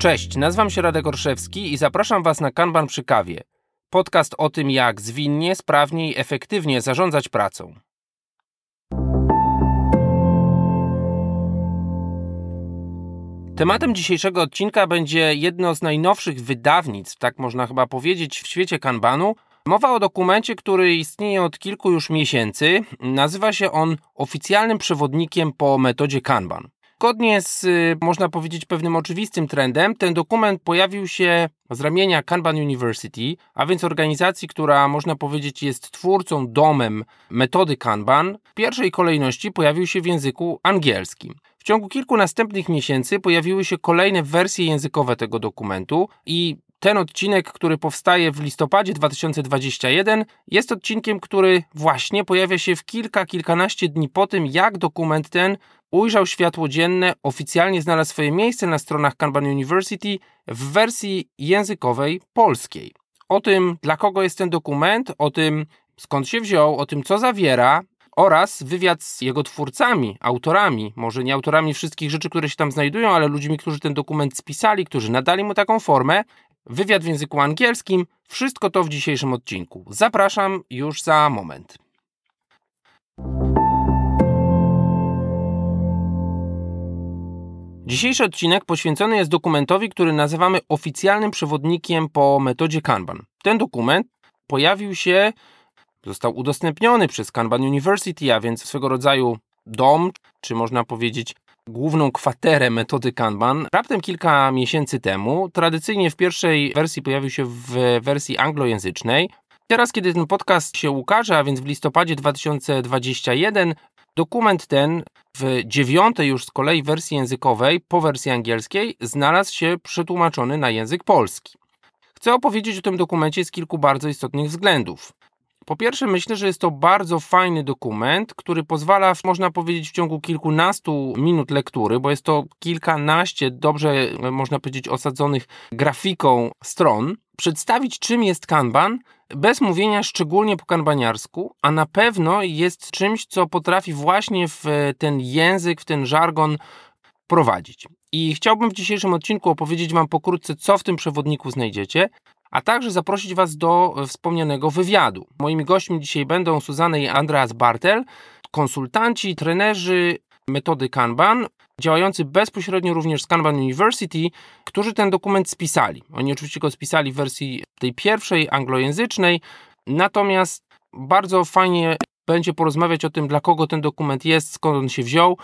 Cześć, nazywam się Radek Orszewski i zapraszam Was na Kanban przy kawie. Podcast o tym, jak zwinnie, sprawnie i efektywnie zarządzać pracą. Tematem dzisiejszego odcinka będzie jedno z najnowszych wydawnictw, tak można chyba powiedzieć, w świecie Kanbanu. Mowa o dokumencie, który istnieje od kilku już miesięcy. Nazywa się on oficjalnym przewodnikiem po metodzie Kanban. Zgodnie z, y, można powiedzieć, pewnym oczywistym trendem, ten dokument pojawił się z ramienia Kanban University, a więc organizacji, która można powiedzieć jest twórcą, domem metody Kanban. W pierwszej kolejności pojawił się w języku angielskim. W ciągu kilku następnych miesięcy pojawiły się kolejne wersje językowe tego dokumentu i ten odcinek, który powstaje w listopadzie 2021, jest odcinkiem, który właśnie pojawia się w kilka, kilkanaście dni po tym, jak dokument ten ujrzał światło dzienne, oficjalnie znalazł swoje miejsce na stronach Kanban University w wersji językowej polskiej. O tym, dla kogo jest ten dokument, o tym, skąd się wziął, o tym, co zawiera, oraz wywiad z jego twórcami, autorami, może nie autorami wszystkich rzeczy, które się tam znajdują, ale ludźmi, którzy ten dokument spisali, którzy nadali mu taką formę, wywiad w języku angielskim, wszystko to w dzisiejszym odcinku. Zapraszam już za moment. Dzisiejszy odcinek poświęcony jest dokumentowi, który nazywamy oficjalnym przewodnikiem po metodzie Kanban. Ten dokument pojawił się, został udostępniony przez Kanban University, a więc swego rodzaju dom, czy można powiedzieć główną kwaterę metody Kanban raptem kilka miesięcy temu. Tradycyjnie w pierwszej wersji pojawił się w wersji anglojęzycznej. Teraz, kiedy ten podcast się ukaże, a więc w listopadzie 2021, dokument ten w dziewiątej już z kolei wersji językowej, po wersji angielskiej, znalazł się przetłumaczony na język polski. Chcę opowiedzieć o tym dokumencie z kilku bardzo istotnych względów. Po pierwsze, myślę, że jest to bardzo fajny dokument, który pozwala, można powiedzieć, w ciągu kilkunastu minut lektury, bo jest to kilkanaście dobrze, można powiedzieć, osadzonych grafiką stron, przedstawić, czym jest Kanban, bez mówienia szczególnie po kanbaniarsku, a na pewno jest czymś, co potrafi właśnie w ten język, w ten żargon prowadzić. I chciałbym w dzisiejszym odcinku opowiedzieć Wam pokrótce, co w tym przewodniku znajdziecie, a także zaprosić Was do wspomnianego wywiadu. Moimi gośćmi dzisiaj będą Suzanna i Andreas Bartel, konsultanci, trenerzy metody Kanban, działający bezpośrednio również z Kanban University, którzy ten dokument spisali. Oni oczywiście go spisali w wersji tej pierwszej, anglojęzycznej, natomiast bardzo fajnie będzie porozmawiać o tym, dla kogo ten dokument jest, skąd on się wziął.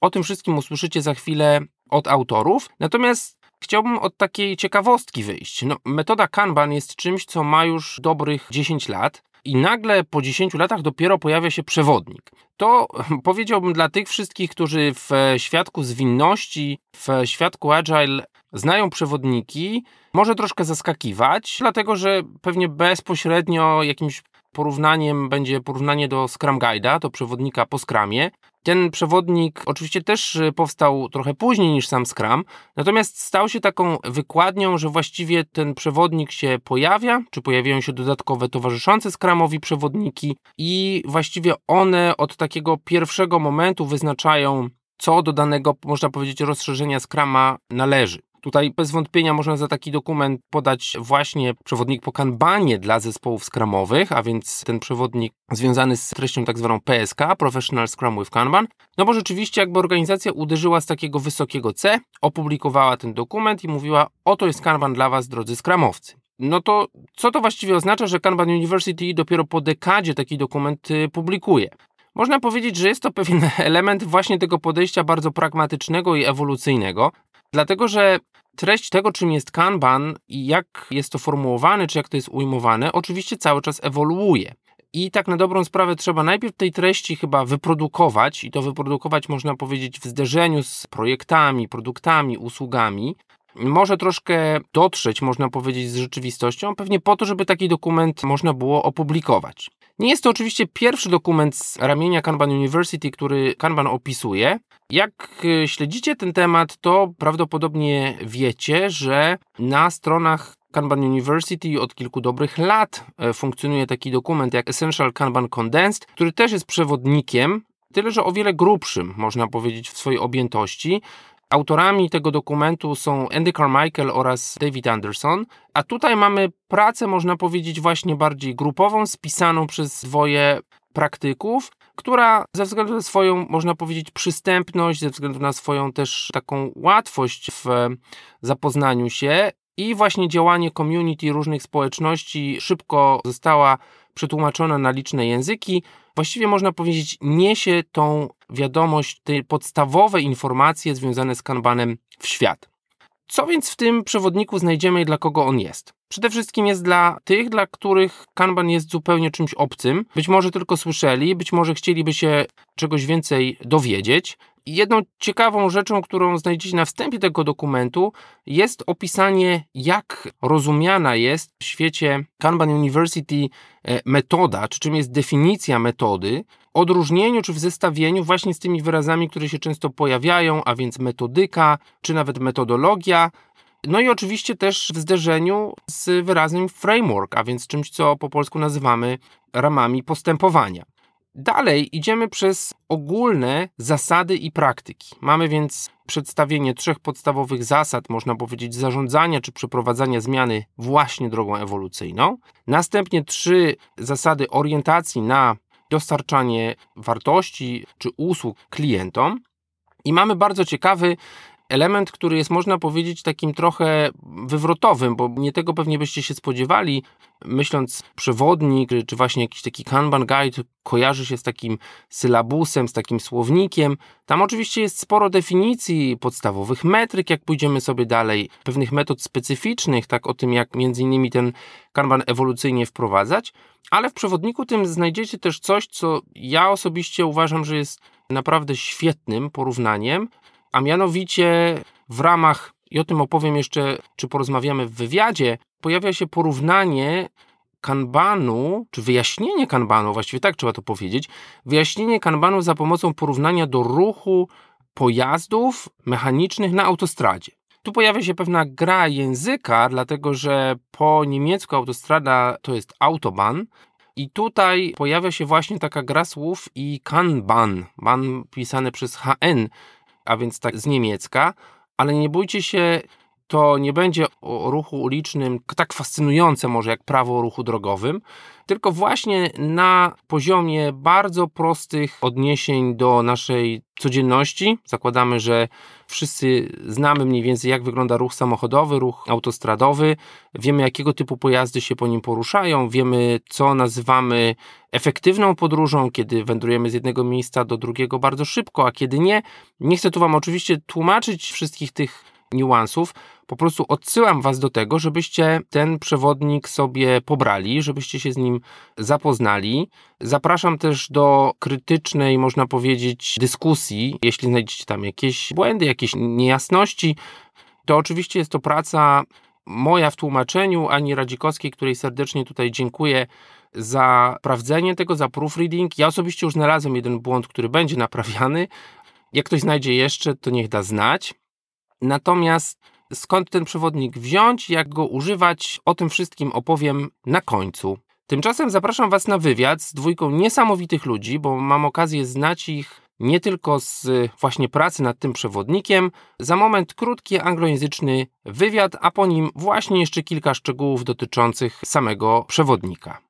O tym wszystkim usłyszycie za chwilę od autorów. Natomiast Chciałbym od takiej ciekawostki wyjść. No, metoda Kanban jest czymś, co ma już dobrych 10 lat. I nagle po 10 latach dopiero pojawia się przewodnik. To powiedziałbym dla tych wszystkich, którzy w świadku zwinności, w świadku agile znają przewodniki, może troszkę zaskakiwać, dlatego że pewnie bezpośrednio jakimś porównaniem będzie porównanie do Scrum Guide'a, do przewodnika po Scrumie. Ten przewodnik oczywiście też y, powstał trochę później niż sam Scrum, natomiast stał się taką wykładnią, że właściwie ten przewodnik się pojawia, czy pojawiają się dodatkowe towarzyszące Scrumowi przewodniki i właściwie one od takiego pierwszego momentu wyznaczają, co do danego, można powiedzieć, rozszerzenia Scruma należy. Tutaj bez wątpienia można za taki dokument podać właśnie przewodnik po kanbanie dla zespołów skramowych, a więc ten przewodnik związany z treścią tak zwaną PSK, Professional Scrum with Kanban. No bo rzeczywiście jakby organizacja uderzyła z takiego wysokiego C, opublikowała ten dokument i mówiła, oto jest kanban dla was, drodzy skramowcy. No to co to właściwie oznacza, że Kanban University dopiero po dekadzie taki dokument y, publikuje? Można powiedzieć, że jest to pewien element właśnie tego podejścia bardzo pragmatycznego i ewolucyjnego, dlatego że treść tego, czym jest Kanban i jak jest to formułowane, czy jak to jest ujmowane, oczywiście cały czas ewoluuje. I tak na dobrą sprawę trzeba najpierw tej treści chyba wyprodukować, i to wyprodukować można powiedzieć w zderzeniu z projektami, produktami, usługami. Może troszkę dotrzeć, można powiedzieć, z rzeczywistością, pewnie po to, żeby taki dokument można było opublikować. Nie jest to oczywiście pierwszy dokument z ramienia Kanban University, który Kanban opisuje. Jak e, śledzicie ten temat, to prawdopodobnie wiecie, że na stronach Kanban University od kilku dobrych lat e, funkcjonuje taki dokument jak Essential Kanban Condensed, który też jest przewodnikiem, tyle że o wiele grubszym, można powiedzieć, w swojej objętości. Autorami tego dokumentu są Andy Carmichael oraz David Anderson, a tutaj mamy pracę, można powiedzieć, właśnie bardziej grupową, spisaną przez dwoje praktyków, która ze względu na swoją, można powiedzieć, przystępność, ze względu na swoją też taką łatwość w zapoznaniu się i właśnie działanie community różnych społeczności szybko została przetłumaczona na liczne języki. Właściwie można powiedzieć, niesie tą wiadomość, te podstawowe informacje związane z kanbanem w świat. Co więc w tym przewodniku znajdziemy i dla kogo on jest? Przede wszystkim jest dla tych, dla których Kanban jest zupełnie czymś obcym. Być może tylko słyszeli, być może chcieliby się czegoś więcej dowiedzieć. Jedną ciekawą rzeczą, którą znajdziecie na wstępie tego dokumentu, jest opisanie, jak rozumiana jest w świecie Kanban University e, metoda, czy czym jest definicja metody, odróżnieniu czy w zestawieniu właśnie z tymi wyrazami, które się często pojawiają, a więc metodyka, czy nawet metodologia. No i oczywiście też w zderzeniu z wyrazem framework, a więc czymś, co po polsku nazywamy ramami postępowania. Dalej idziemy przez ogólne zasady i praktyki. Mamy więc przedstawienie trzech podstawowych zasad, można powiedzieć, zarządzania czy przeprowadzania zmiany właśnie drogą ewolucyjną. Następnie trzy zasady orientacji na dostarczanie wartości czy usług klientom. I mamy bardzo ciekawy element, który jest, można powiedzieć, takim trochę wywrotowym, bo nie tego pewnie byście się spodziewali. Myśląc przewodnik, czy właśnie jakiś taki Kanban Guide kojarzy się z takim sylabusem, z takim słownikiem. Tam oczywiście jest sporo definicji podstawowych metryk, jak pójdziemy sobie dalej, pewnych metod specyficznych, tak o tym, jak między innymi ten Kanban ewolucyjnie wprowadzać, ale w przewodniku tym znajdziecie też coś, co ja osobiście uważam, że jest naprawdę świetnym porównaniem, a mianowicie w ramach, i o tym opowiem jeszcze, czy porozmawiamy w wywiadzie, pojawia się porównanie kanbanu, czy wyjaśnienie kanbanu, właściwie tak trzeba to powiedzieć, wyjaśnienie kanbanu za pomocą porównania do ruchu pojazdów mechanicznych na autostradzie. Tu pojawia się pewna gra języka, dlatego że po niemiecku autostrada to jest Autobahn, i tutaj pojawia się właśnie taka gra słów i Kanban, ban pisane przez HN, a więc tak z niemiecka, ale nie bójcie się, to nie będzie o ruchu ulicznym tak fascynujące może jak prawo o ruchu drogowym, tylko właśnie na poziomie bardzo prostych odniesień do naszej codzienności. Zakładamy, że wszyscy znamy mniej więcej, jak wygląda ruch samochodowy, ruch autostradowy, wiemy, jakiego typu pojazdy się po nim poruszają, wiemy, co nazywamy efektywną podróżą, kiedy wędrujemy z jednego miejsca do drugiego bardzo szybko, a kiedy nie. Nie chcę tu Wam oczywiście tłumaczyć wszystkich tych niuansów. Po prostu odsyłam Was do tego, żebyście ten przewodnik sobie pobrali, żebyście się z nim zapoznali. Zapraszam też do krytycznej, można powiedzieć, dyskusji. Jeśli znajdziecie tam jakieś błędy, jakieś niejasności, to oczywiście jest to praca moja w tłumaczeniu, Ani Radzikowskiej, której serdecznie tutaj dziękuję za sprawdzenie tego, za proofreading. Ja osobiście już znalazłem jeden błąd, który będzie naprawiany. Jak ktoś znajdzie jeszcze, to niech da znać. Natomiast skąd ten przewodnik wziąć, jak go używać, o tym wszystkim opowiem na końcu. Tymczasem zapraszam Was na wywiad z dwójką niesamowitych ludzi, bo mam okazję znać ich nie tylko z właśnie pracy nad tym przewodnikiem. Za moment krótki anglojęzyczny wywiad, a po nim właśnie jeszcze kilka szczegółów dotyczących samego przewodnika.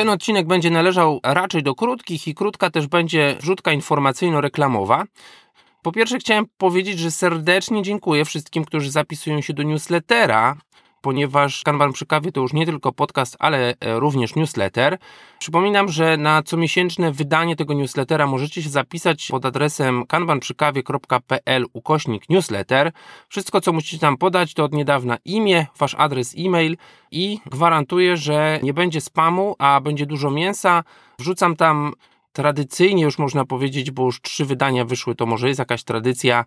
Ten odcinek będzie należał raczej do krótkich i krótka też będzie rzutka informacyjno-reklamowa. Po pierwsze chciałem powiedzieć, że serdecznie dziękuję wszystkim, którzy zapisują się do newslettera ponieważ Kanban przy kawie to już nie tylko podcast, ale e, również newsletter. Przypominam, że na comiesięczne wydanie tego newslettera możecie się zapisać pod adresem kanbanprzykawie.pl ukośnik newsletter. Wszystko, co musicie tam podać, to od niedawna imię, wasz adres e-mail i gwarantuję, że nie będzie spamu, a będzie dużo mięsa. Wrzucam tam tradycyjnie, już można powiedzieć, bo już trzy wydania wyszły, to może jest jakaś tradycja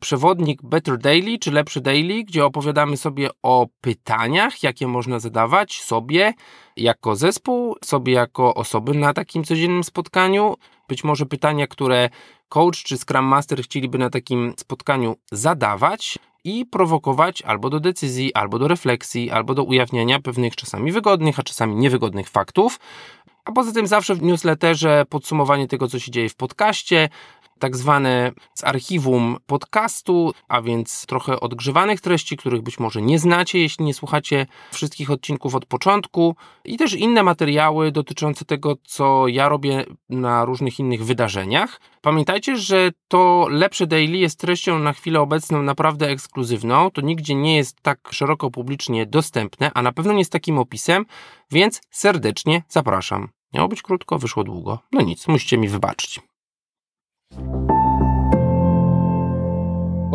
przewodnik Better Daily czy Lepszy Daily, gdzie opowiadamy sobie o pytaniach, jakie można zadawać sobie jako zespół, sobie jako osoby na takim codziennym spotkaniu. Być może pytania, które coach czy Scrum Master chcieliby na takim spotkaniu zadawać i prowokować albo do decyzji, albo do refleksji, albo do ujawniania pewnych czasami wygodnych, a czasami niewygodnych faktów. A poza tym zawsze w newsletterze podsumowanie tego, co się dzieje w podcaście, tak zwane z archiwum podcastu, a więc trochę odgrzewanych treści, których być może nie znacie, jeśli nie słuchacie wszystkich odcinków od początku, i też inne materiały dotyczące tego, co ja robię na różnych innych wydarzeniach. Pamiętajcie, że to lepsze daily jest treścią na chwilę obecną naprawdę ekskluzywną. To nigdzie nie jest tak szeroko publicznie dostępne, a na pewno nie z takim opisem, więc serdecznie zapraszam. Miało być krótko, wyszło długo. No nic, musicie mi wybaczyć.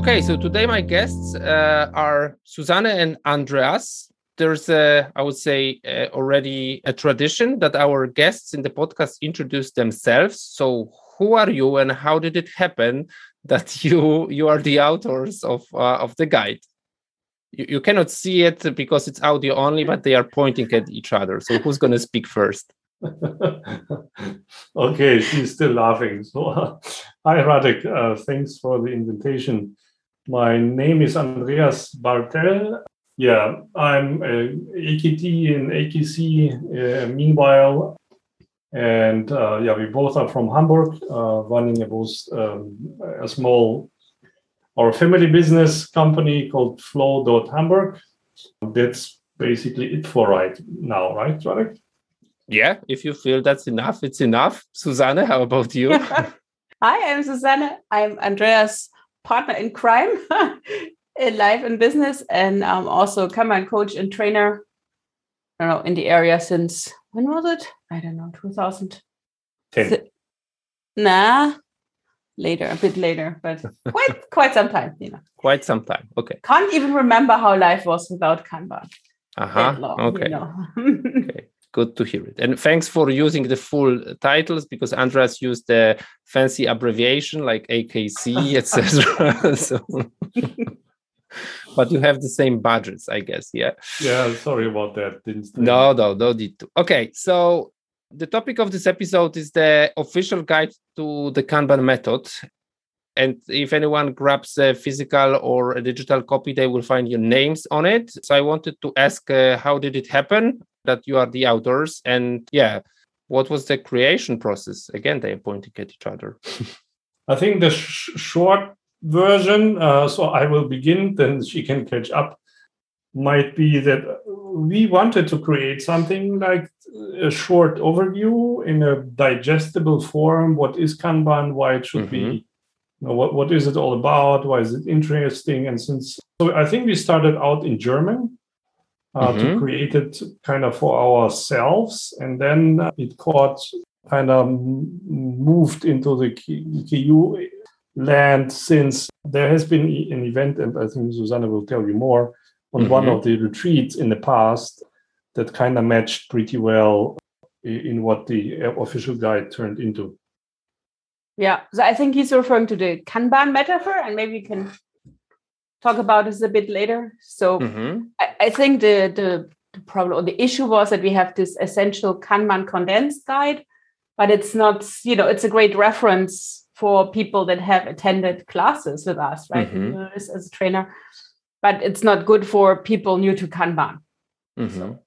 Okay, so today my guests uh, are Susanne and Andreas. There's a, I would say, uh, already a tradition that our guests in the podcast introduce themselves. So, who are you, and how did it happen that you you are the authors of uh, of the guide? You, you cannot see it because it's audio only, but they are pointing at each other. So, who's going to speak first? okay, she's still laughing. So, hi, Radek. Uh, thanks for the invitation. My name is Andreas Bartel. Yeah, I'm a AKT in AKC. Uh, meanwhile, and uh, yeah, we both are from Hamburg, uh, running a both um, a small our family business company called Flow.Hamburg. That's basically it for right now, right, Radek? Yeah, if you feel that's enough, it's enough. Susanne, how about you? Hi, I'm Susanne. I'm Andreas' partner in crime in life and business, and I'm also a Kanban coach and trainer. I don't know in the area since when was it? I don't know, 2010. Nah, later, a bit later, but quite quite some time, you know. Quite some time. Okay. Can't even remember how life was without Kanban. Uh-huh. Long, okay. You know. okay good to hear it. And thanks for using the full titles because Andreas used the fancy abbreviation like AKC, etc. so, but you have the same budgets, I guess. Yeah. Yeah. Sorry about that. No, no, no need to. Okay, so the topic of this episode is the official guide to the Kanban method. And if anyone grabs a physical or a digital copy, they will find your names on it. So I wanted to ask, uh, how did it happen? That you are the authors and yeah what was the creation process? Again they are pointing at each other. I think the sh- short version uh, so i will begin then she can catch up might be that we wanted to create something like a short overview in a digestible form. What is kanban? Why it should mm-hmm. be you know, what, what is it all about? Why is it interesting? And since so i think we started out in german uh, mm-hmm. to create it kind of for ourselves. And then it caught kind of moved into the KU land since there has been an event, and I think Susanna will tell you more, on mm-hmm. one of the retreats in the past that kind of matched pretty well in what the official guide turned into. Yeah, so I think he's referring to the Kanban metaphor, and maybe you can talk about this a bit later. So mm-hmm. I, I, think the, the, the problem or the issue was that we have this essential Kanban condensed guide, but it's not, you know, it's a great reference for people that have attended classes with us, right? Mm-hmm. As, as, a trainer, but it's not good for people new to Kanban. Mm-hmm. So,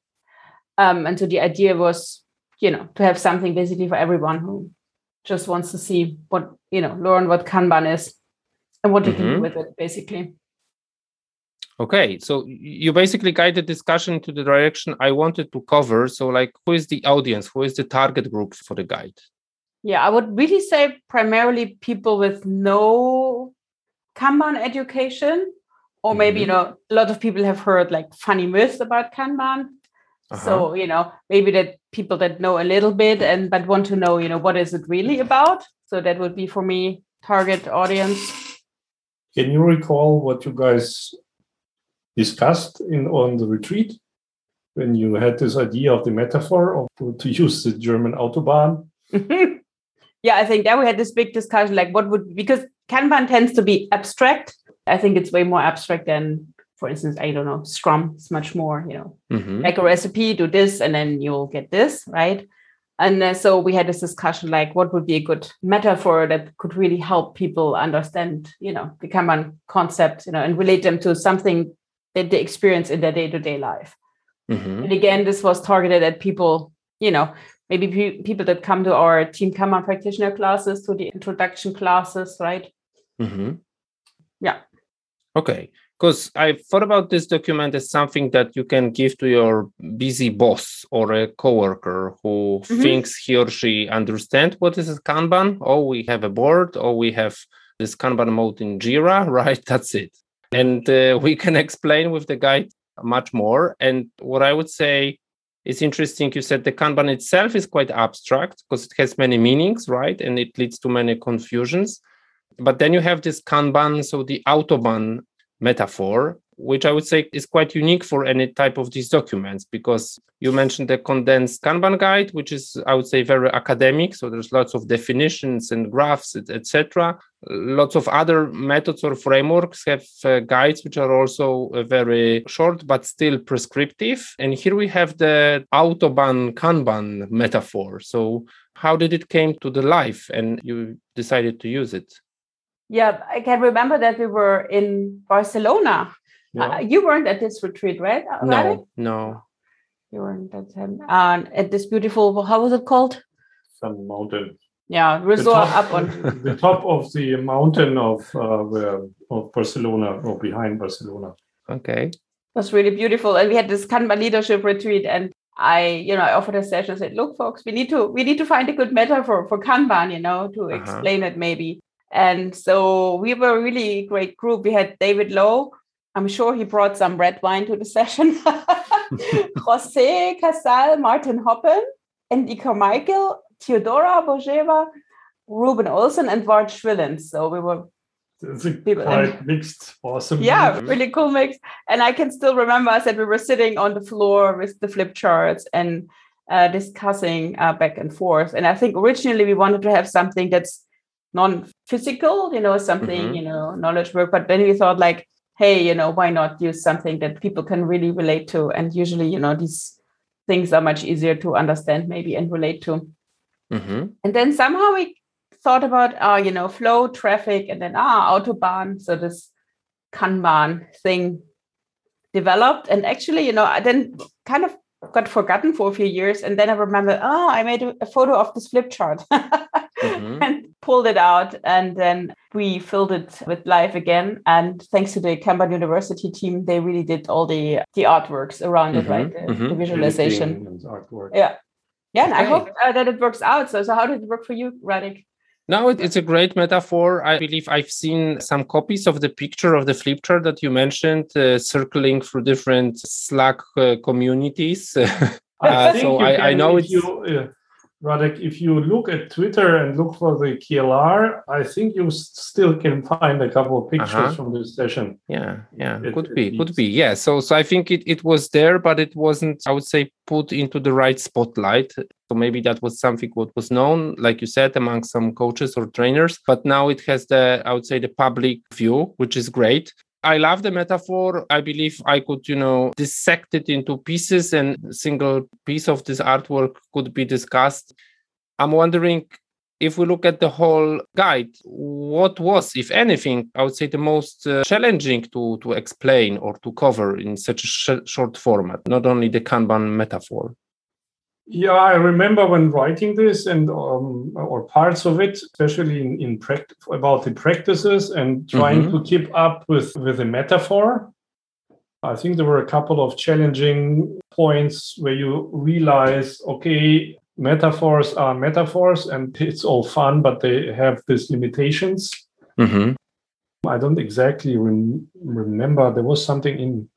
um, and so the idea was, you know, to have something basically for everyone who just wants to see what, you know, learn what Kanban is and what you can do mm-hmm. with it, basically. Okay, so you basically guided discussion to the direction I wanted to cover. So, like, who is the audience? Who is the target group for the guide? Yeah, I would really say primarily people with no Kanban education, or maybe mm-hmm. you know a lot of people have heard like funny myths about Kanban. Uh-huh. So you know maybe that people that know a little bit and but want to know you know what is it really about. So that would be for me target audience. Can you recall what you guys discussed in on the retreat when you had this idea of the metaphor of to use the German autobahn. yeah, I think there we had this big discussion like what would because Kanban tends to be abstract. I think it's way more abstract than, for instance, I don't know, Scrum. It's much more, you know, mm-hmm. like a recipe, do this, and then you'll get this, right? And uh, so we had this discussion like what would be a good metaphor that could really help people understand, you know, the Kanban concept, you know, and relate them to something that they experience in their day-to-day life mm-hmm. and again this was targeted at people you know maybe pe- people that come to our Team Kanban practitioner classes, to the introduction classes, right? Mm-hmm. Yeah. Okay. Because I thought about this document as something that you can give to your busy boss or a coworker who mm-hmm. thinks he or she understand what is a Kanban. Oh, we have a board, or we have this Kanban mode in Jira, right? That's it. And uh, we can explain with the guide much more. And what I would say is interesting. You said the Kanban itself is quite abstract because it has many meanings, right? And it leads to many confusions. But then you have this Kanban, so the Autobahn metaphor, which I would say is quite unique for any type of these documents because you mentioned the condensed Kanban guide, which is, I would say, very academic. So there's lots of definitions and graphs, etc. Lots of other methods or frameworks have uh, guides which are also uh, very short but still prescriptive. And here we have the Autobahn Kanban metaphor. So how did it came to the life and you decided to use it? Yeah, I can remember that we were in Barcelona. Yeah. Uh, you weren't at this retreat, right? Uh, no, no. You weren't at, um, uh, at this beautiful, how was it called? Some mountain. Yeah, resort top, up on the top of the mountain of uh, of Barcelona or behind Barcelona. Okay. It was really beautiful, and we had this Kanban leadership retreat, and I, you know, I offered a session. and said, "Look, folks, we need to we need to find a good metaphor for Kanban, you know, to uh-huh. explain it maybe." And so we were a really great group. We had David Lowe. I'm sure he brought some red wine to the session. Jose Casal, Martin Hoppen, Andy Carmichael, Teodora Bozheva, Ruben Olsen, and Vart Schwillens. So we were it's a people. quite and, mixed, awesome. Yeah, really cool mix. And I can still remember I said we were sitting on the floor with the flip charts and uh, discussing uh, back and forth. And I think originally we wanted to have something that's non-physical, you know, something, mm-hmm. you know, knowledge work. But then we thought like, hey, you know, why not use something that people can really relate to? And usually, you know, these things are much easier to understand maybe and relate to. Mm-hmm. And then somehow we thought about, uh, you know, flow, traffic, and then ah, autobahn. So this Kanban thing developed. And actually, you know, I then kind of got forgotten for a few years. And then I remember, oh, I made a, a photo of this flip chart mm-hmm. and pulled it out. And then we filled it with life again. And thanks to the Kanban University team, they really did all the, the artworks around mm-hmm. it, right? The, mm-hmm. the visualization. Yeah. Yeah. Okay. I hope uh, that it works out. So, so how did it work for you, Radek? No, it's a great metaphor. I believe I've seen some copies of the picture of the flip chart that you mentioned uh, circling through different Slack uh, communities. uh, so I, I, know it's. You, uh, Radek, if you look at Twitter and look for the KLR, I think you still can find a couple of pictures uh-huh. from this session. Yeah, yeah, it, could be, could be. Yeah, so so I think it, it was there, but it wasn't, I would say, put into the right spotlight. So maybe that was something what was known, like you said, among some coaches or trainers. But now it has the, I would say, the public view, which is great. I love the metaphor. I believe I could, you know, dissect it into pieces and single piece of this artwork could be discussed. I'm wondering if we look at the whole guide, what was, if anything, I would say the most uh, challenging to, to explain or to cover in such a sh- short format, not only the Kanban metaphor? Yeah, I remember when writing this and um, or parts of it, especially in, in practice about the practices and trying mm-hmm. to keep up with with the metaphor. I think there were a couple of challenging points where you realize, okay, metaphors are metaphors and it's all fun, but they have these limitations. Mm-hmm. I don't exactly rem- remember. There was something in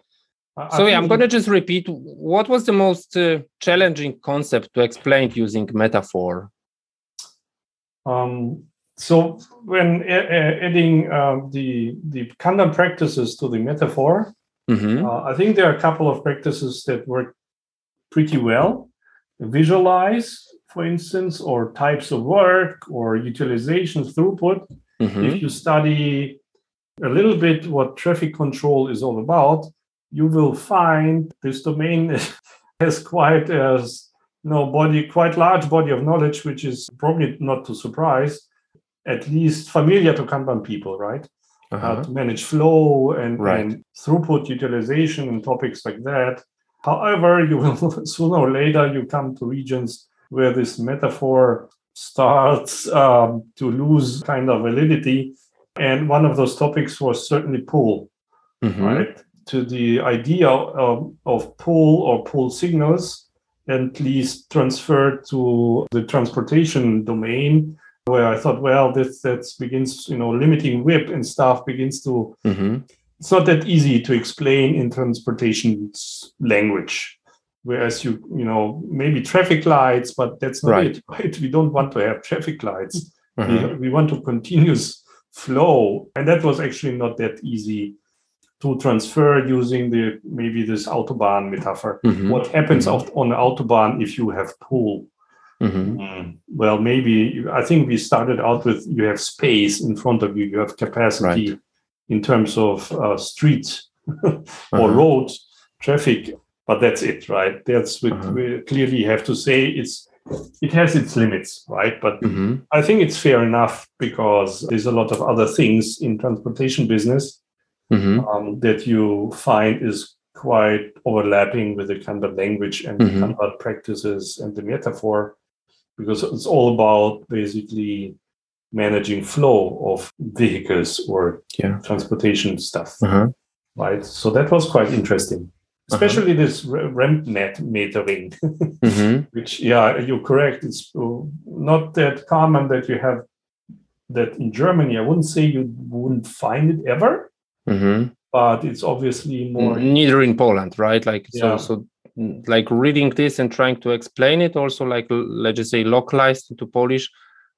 so yeah, I'm going to just repeat. What was the most uh, challenging concept to explain using metaphor? Um, so when a- adding uh, the the Kanban practices to the metaphor, mm-hmm. uh, I think there are a couple of practices that work pretty well. Visualize, for instance, or types of work or utilization throughput. Mm-hmm. If you study a little bit what traffic control is all about, you will find this domain has quite as you know, body, quite large body of knowledge, which is probably not to surprise, at least familiar to Kanban people, right? Uh-huh. to manage flow and, right. and throughput utilization and topics like that. However, you will sooner or later you come to regions where this metaphor starts um, to lose kind of validity. And one of those topics was certainly pull, mm-hmm. right? To the idea of, of pull or pull signals, and least transferred to the transportation domain, where I thought, well, this that begins, you know, limiting WIP and stuff begins to. Mm-hmm. It's not that easy to explain in transportation language whereas you you know maybe traffic lights but that's not right. it right we don't want to have traffic lights uh-huh. we, we want to continuous flow and that was actually not that easy to transfer using the maybe this autobahn metaphor mm-hmm. what happens mm-hmm. on the autobahn if you have pull mm-hmm. mm. well maybe i think we started out with you have space in front of you you have capacity right. in terms of uh, streets or uh-huh. road traffic but that's it, right? That's what uh-huh. we clearly have to say. It's it has its limits, right? But mm-hmm. I think it's fair enough because there's a lot of other things in transportation business mm-hmm. um, that you find is quite overlapping with the Kanban language and mm-hmm. the Kanban practices and the metaphor, because it's all about basically managing flow of vehicles or yeah. transportation stuff, uh-huh. right? So that was quite interesting. Uh-huh. especially uh-huh. this ramp metering, mm-hmm. which, yeah, you're correct. It's uh, not that common that you have that in Germany. I wouldn't say you wouldn't find it ever, mm-hmm. but it's obviously more. Neither in Poland, right? Like, yeah. so, like reading this and trying to explain it, also, like, let's just say localized into Polish.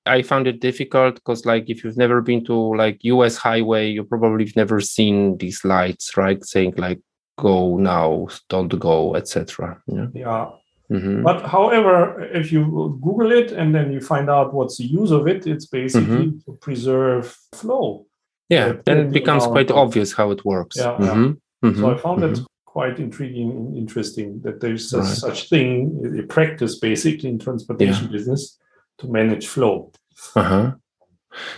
I found it difficult because, like, if you've never been to like U.S. highway, you probably have never seen these lights, right? Saying like go now, don't go, etc. Yeah. yeah. Mm-hmm. But however, if you Google it and then you find out what's the use of it, it's basically mm-hmm. to preserve flow. Yeah, then it becomes quite obvious how it works. Yeah. Mm-hmm. yeah. So I found that mm-hmm. quite intriguing and interesting that there's right. such thing, a practice basically in transportation yeah. business to manage flow. Uh-huh.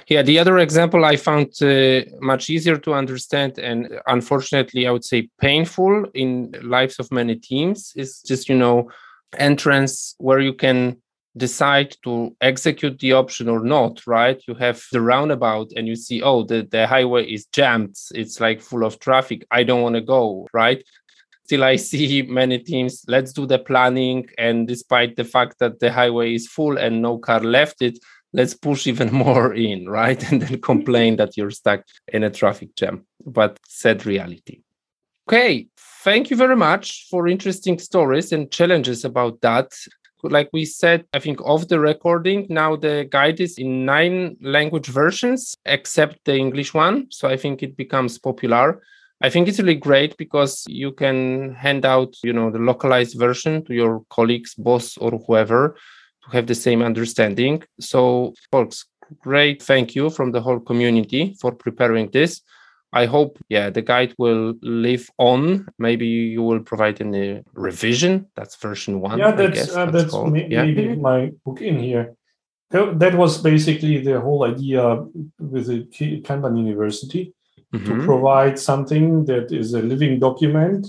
Yeah, the other example I found uh, much easier to understand and unfortunately, I would say painful in lives of many teams is just, you know, entrance where you can decide to execute the option or not, right? You have the roundabout and you see, oh, the, the highway is jammed. It's like full of traffic. I don't want to go, right? Still, I see many teams, let's do the planning. And despite the fact that the highway is full and no car left it, let's push even more in, right? And then complain that you're stuck in a traffic jam. But sad reality. Okay, thank you very much for interesting stories and challenges about that. Like we said, I think of the recording, now the guide is in nine language versions except the English one. So I think it becomes popular. I think it's really great because you can hand out, you know, the localized version to your colleagues, boss, or whoever to have the same understanding. So, folks, great thank you from the whole community for preparing this. I hope, yeah, the guide will live on. Maybe you will provide a revision. That's version one. Yeah, that's uh, that's, that's ma- yeah. maybe my book in here. That was basically the whole idea with the Kanban University mm-hmm. to provide something that is a living document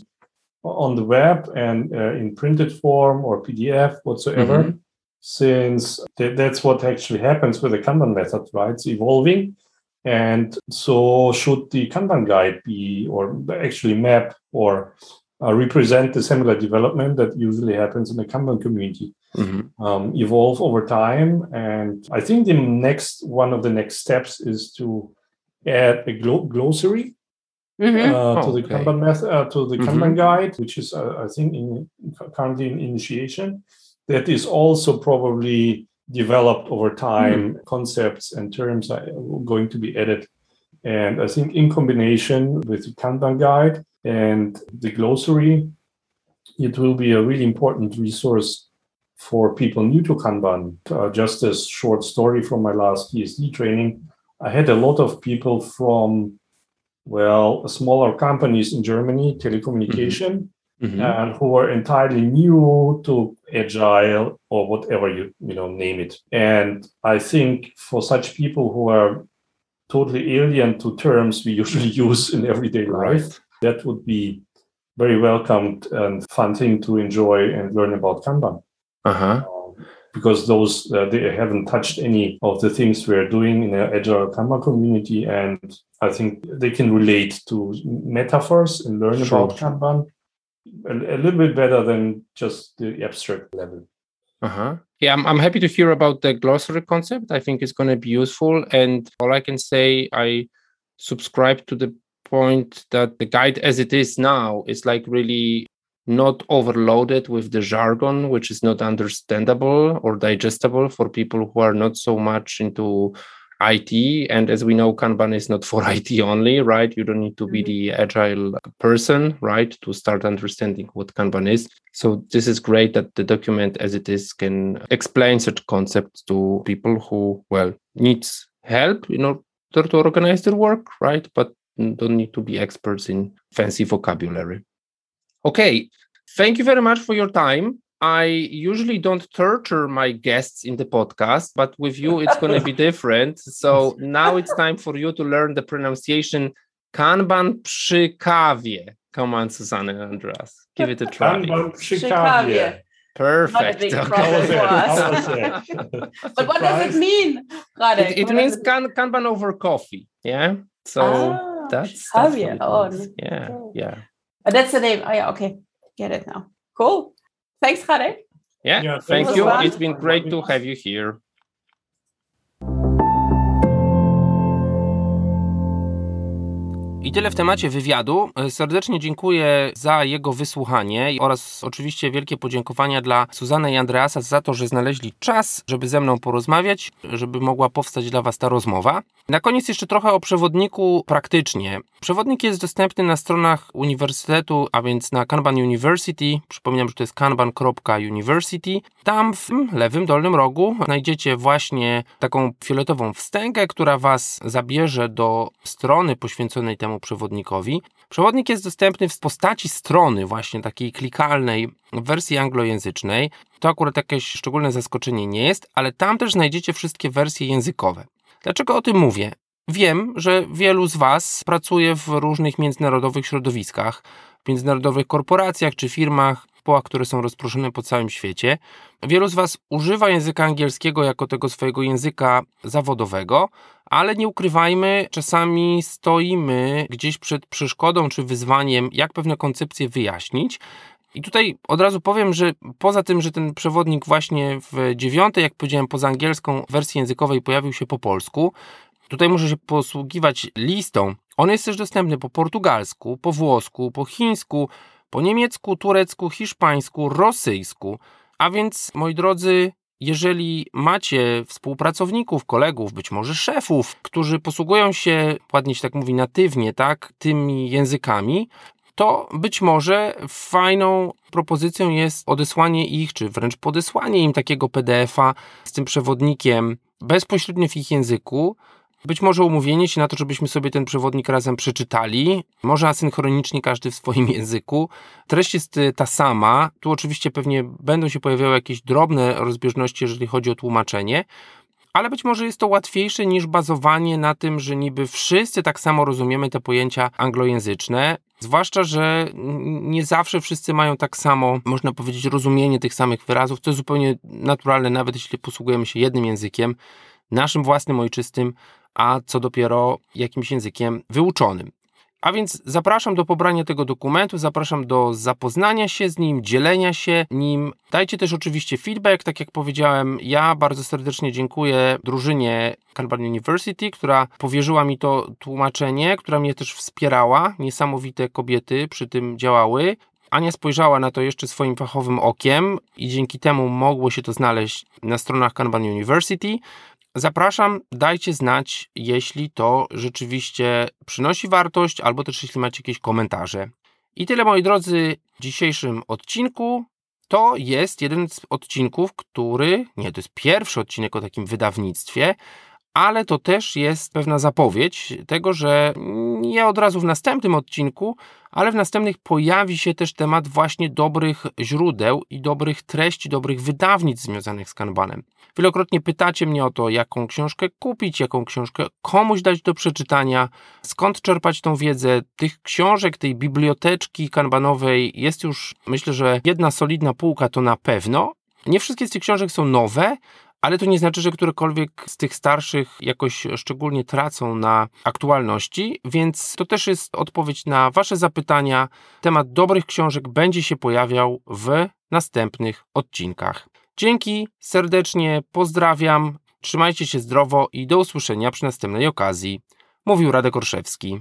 on the web and uh, in printed form or PDF whatsoever. Mm-hmm since th- that's what actually happens with the Kanban method, right? It's evolving. And so, should the Kanban guide be, or actually map or uh, represent the similar development that usually happens in the Kanban community, mm-hmm. um, evolve over time? And I think the next one of the next steps is to add a glo- glossary Mm-hmm. Uh, oh, to the okay. Kanban method, uh, to the mm-hmm. Kanban guide, which is uh, I think in, currently in initiation, that is also probably developed over time. Mm. Concepts and terms are going to be added. And I think in combination with the Kanban guide and the glossary, it will be a really important resource for people new to Kanban. Uh, just a short story from my last KSD training. I had a lot of people from, well, smaller companies in Germany, telecommunication, mm-hmm. and who are entirely new to agile or whatever you you know name it. And i think for such people who are totally alien to terms we usually use in everyday life right. that would be very welcomed and fun thing to enjoy and learn about kanban. Uh-huh. Um, because those uh, they haven't touched any of the things we're doing in the agile Kanban community, and I think they can relate to metaphors and learn sure. about Kanban a, a, little bit better than just the abstract level. Uh-huh. Yeah, I'm, I'm happy to hear about the glossary concept. I think it's going to be useful. And all I can say, I subscribe to the point that the guide as it is now is like really not overloaded with the jargon, which is not understandable or digestible for people who are not so much into IT. And as we know, Kanban is not for IT only, right? You don't need to be mm-hmm. the agile person, right, to start understanding what Kanban is. So this is great that the document as it is can explain such concepts to people who, well, needs help in order to organize their work, right? But don't need to be experts in fancy vocabulary. Okay, thank you very much for your time. I usually don't torture my guests in the podcast, but with you, it's going to be different. So now it's time for you to learn the pronunciation Kanban przy kawie. Come on, Susanna and Andreas. Give it a try. Kanban przy kawie. Perfect. Okay. but what does it mean? It, it means kan, Kanban over coffee. Yeah. So ah, that's, that's oh, yeah, yeah. But that's the name. Oh, yeah. Okay. Get it now. Cool. Thanks, Radek. Yeah, yeah thank you. It's been great to have you here. I tyle w temacie wywiadu. Serdecznie dziękuję za jego wysłuchanie oraz oczywiście wielkie podziękowania dla Suzany i Andreasa za to, że znaleźli czas, żeby ze mną porozmawiać, żeby mogła powstać dla Was ta rozmowa. Na koniec jeszcze trochę o przewodniku praktycznie. Przewodnik jest dostępny na stronach uniwersytetu, a więc na Kanban University. Przypominam, że to jest kanban.university. Tam w lewym dolnym rogu znajdziecie właśnie taką fioletową wstęgę, która Was zabierze do strony poświęconej temu przewodnikowi. Przewodnik jest dostępny w postaci strony właśnie takiej klikalnej w wersji anglojęzycznej. To akurat jakieś szczególne zaskoczenie nie jest, ale tam też znajdziecie wszystkie wersje językowe. Dlaczego o tym mówię? Wiem, że wielu z Was pracuje w różnych międzynarodowych środowiskach, w międzynarodowych korporacjach czy firmach, zespołach, które są rozproszone po całym świecie. Wielu z Was używa języka angielskiego jako tego swojego języka zawodowego, ale nie ukrywajmy, czasami stoimy gdzieś przed przeszkodą czy wyzwaniem, jak pewne koncepcje wyjaśnić. I tutaj od razu powiem, że poza tym, że ten przewodnik właśnie w dziewiątej, jak powiedziałem, poza angielską wersji językowej pojawił się po polsku, tutaj muszę się posługiwać listą. On jest też dostępny po portugalsku, po włosku, po chińsku, po niemiecku, turecku, hiszpańsku, rosyjsku. A więc, moi drodzy, jeżeli macie współpracowników, kolegów, być może szefów, którzy posługują się, ładnie się tak mówi, natywnie, tak, tymi językami, to być może fajną propozycją jest odesłanie ich, czy wręcz podesłanie im takiego PDF-a z tym przewodnikiem bezpośrednio w ich języku, być może umówienie się na to, żebyśmy sobie ten przewodnik razem przeczytali, może asynchronicznie każdy w swoim języku. Treść jest y, ta sama. Tu oczywiście pewnie będą się pojawiały jakieś drobne rozbieżności, jeżeli chodzi o tłumaczenie, ale być może jest to łatwiejsze niż bazowanie na tym, że niby wszyscy tak samo rozumiemy te pojęcia anglojęzyczne. Zwłaszcza, że nie zawsze wszyscy mają tak samo, można powiedzieć, rozumienie tych samych wyrazów. To jest zupełnie naturalne, nawet jeśli posługujemy się jednym językiem, naszym własnym ojczystym, a co dopiero jakimś językiem wyuczonym. A więc zapraszam do pobrania tego dokumentu, zapraszam do zapoznania się z nim, dzielenia się nim. Dajcie też oczywiście feedback, tak jak powiedziałem. Ja bardzo serdecznie dziękuję drużynie Kanban University, która powierzyła mi to tłumaczenie, która mnie też wspierała. Niesamowite kobiety przy tym działały. Ania spojrzała na to jeszcze swoim fachowym okiem i dzięki temu mogło się to znaleźć na stronach Kanban University. Zapraszam, dajcie znać, jeśli to rzeczywiście przynosi wartość, albo też jeśli macie jakieś komentarze. I tyle, moi drodzy, w dzisiejszym odcinku. To jest jeden z odcinków, który, nie, to jest pierwszy odcinek o takim wydawnictwie, ale to też jest pewna zapowiedź tego, że nie od razu w następnym odcinku, ale w następnych pojawi się też temat właśnie dobrych źródeł i dobrych treści, dobrych wydawnictw związanych z Kanbanem. Wielokrotnie pytacie mnie o to, jaką książkę kupić, jaką książkę komuś dać do przeczytania, skąd czerpać tą wiedzę. Tych książek, tej biblioteczki kanbanowej jest już, myślę, że jedna solidna półka to na pewno, Nie wszystkie z tych książek są nowe, ale to nie znaczy, że którekolwiek z tych starszych jakoś szczególnie tracą na aktualności, więc to też jest odpowiedź na Wasze zapytania. Temat dobrych książek będzie się pojawiał w następnych odcinkach. Dzięki serdecznie, pozdrawiam, trzymajcie się zdrowo i do usłyszenia przy następnej okazji. Mówił Radek Orszewski.